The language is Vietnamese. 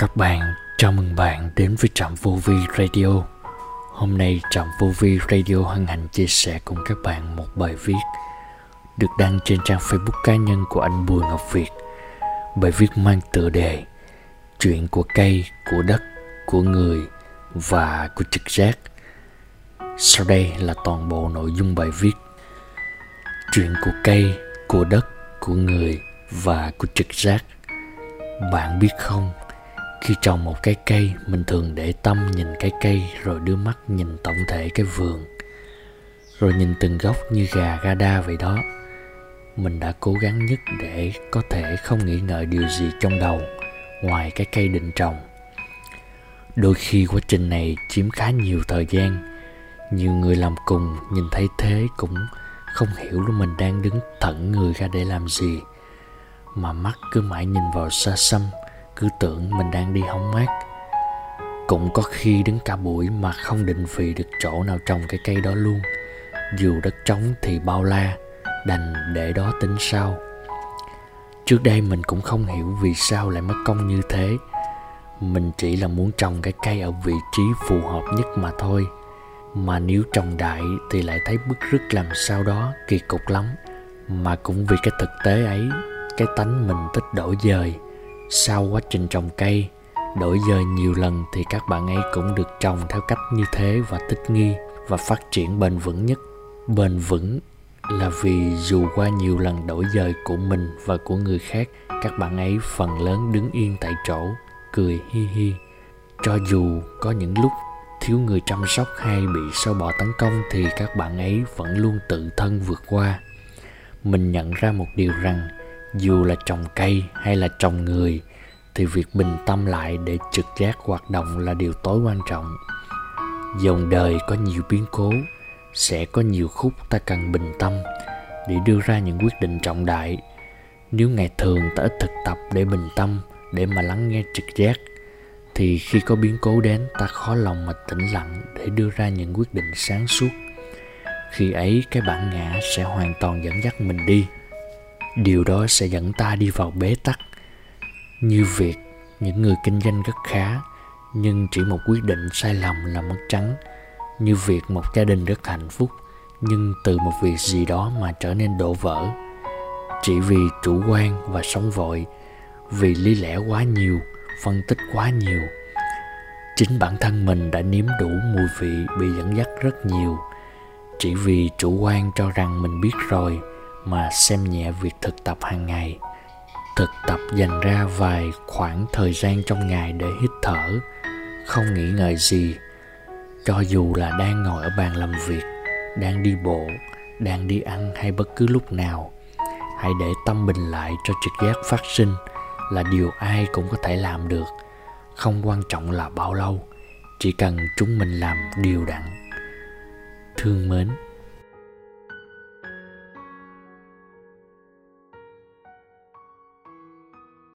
các bạn, chào mừng bạn đến với Trạm Vô Vi Radio. Hôm nay Trạm Vô Vi Radio hân hạnh chia sẻ cùng các bạn một bài viết được đăng trên trang Facebook cá nhân của anh Bùi Ngọc Việt. Bài viết mang tựa đề Chuyện của cây, của đất, của người và của trực giác. Sau đây là toàn bộ nội dung bài viết. Chuyện của cây, của đất, của người và của trực giác. Bạn biết không, khi trồng một cái cây, mình thường để tâm nhìn cái cây, rồi đưa mắt nhìn tổng thể cái vườn. Rồi nhìn từng gốc như gà gada vậy đó. Mình đã cố gắng nhất để có thể không nghĩ ngợi điều gì trong đầu, ngoài cái cây định trồng. Đôi khi quá trình này chiếm khá nhiều thời gian. Nhiều người làm cùng, nhìn thấy thế cũng không hiểu là mình đang đứng thẫn người ra để làm gì. Mà mắt cứ mãi nhìn vào xa xăm cứ tưởng mình đang đi hóng mát. Cũng có khi đứng cả buổi mà không định vị được chỗ nào trồng cái cây đó luôn. Dù đất trống thì bao la, đành để đó tính sau. Trước đây mình cũng không hiểu vì sao lại mất công như thế. Mình chỉ là muốn trồng cái cây ở vị trí phù hợp nhất mà thôi. Mà nếu trồng đại thì lại thấy bức rứt làm sao đó, kỳ cục lắm. Mà cũng vì cái thực tế ấy, cái tánh mình thích đổi dời sau quá trình trồng cây, đổi dời nhiều lần thì các bạn ấy cũng được trồng theo cách như thế và thích nghi và phát triển bền vững nhất. Bền vững là vì dù qua nhiều lần đổi dời của mình và của người khác, các bạn ấy phần lớn đứng yên tại chỗ, cười hi hi. Cho dù có những lúc thiếu người chăm sóc hay bị sâu bọ tấn công thì các bạn ấy vẫn luôn tự thân vượt qua. Mình nhận ra một điều rằng dù là trồng cây hay là trồng người, thì việc bình tâm lại để trực giác hoạt động là điều tối quan trọng. Dòng đời có nhiều biến cố, sẽ có nhiều khúc ta cần bình tâm để đưa ra những quyết định trọng đại. Nếu ngày thường ta ít thực tập để bình tâm, để mà lắng nghe trực giác, thì khi có biến cố đến, ta khó lòng mà tĩnh lặng để đưa ra những quyết định sáng suốt. Khi ấy, cái bản ngã sẽ hoàn toàn dẫn dắt mình đi điều đó sẽ dẫn ta đi vào bế tắc. Như việc những người kinh doanh rất khá, nhưng chỉ một quyết định sai lầm là mất trắng. Như việc một gia đình rất hạnh phúc, nhưng từ một việc gì đó mà trở nên đổ vỡ. Chỉ vì chủ quan và sống vội, vì lý lẽ quá nhiều, phân tích quá nhiều. Chính bản thân mình đã nếm đủ mùi vị bị dẫn dắt rất nhiều. Chỉ vì chủ quan cho rằng mình biết rồi mà xem nhẹ việc thực tập hàng ngày. Thực tập dành ra vài khoảng thời gian trong ngày để hít thở, không nghĩ ngợi gì. Cho dù là đang ngồi ở bàn làm việc, đang đi bộ, đang đi ăn hay bất cứ lúc nào, hãy để tâm bình lại cho trực giác phát sinh là điều ai cũng có thể làm được. Không quan trọng là bao lâu, chỉ cần chúng mình làm điều đặn. Thương mến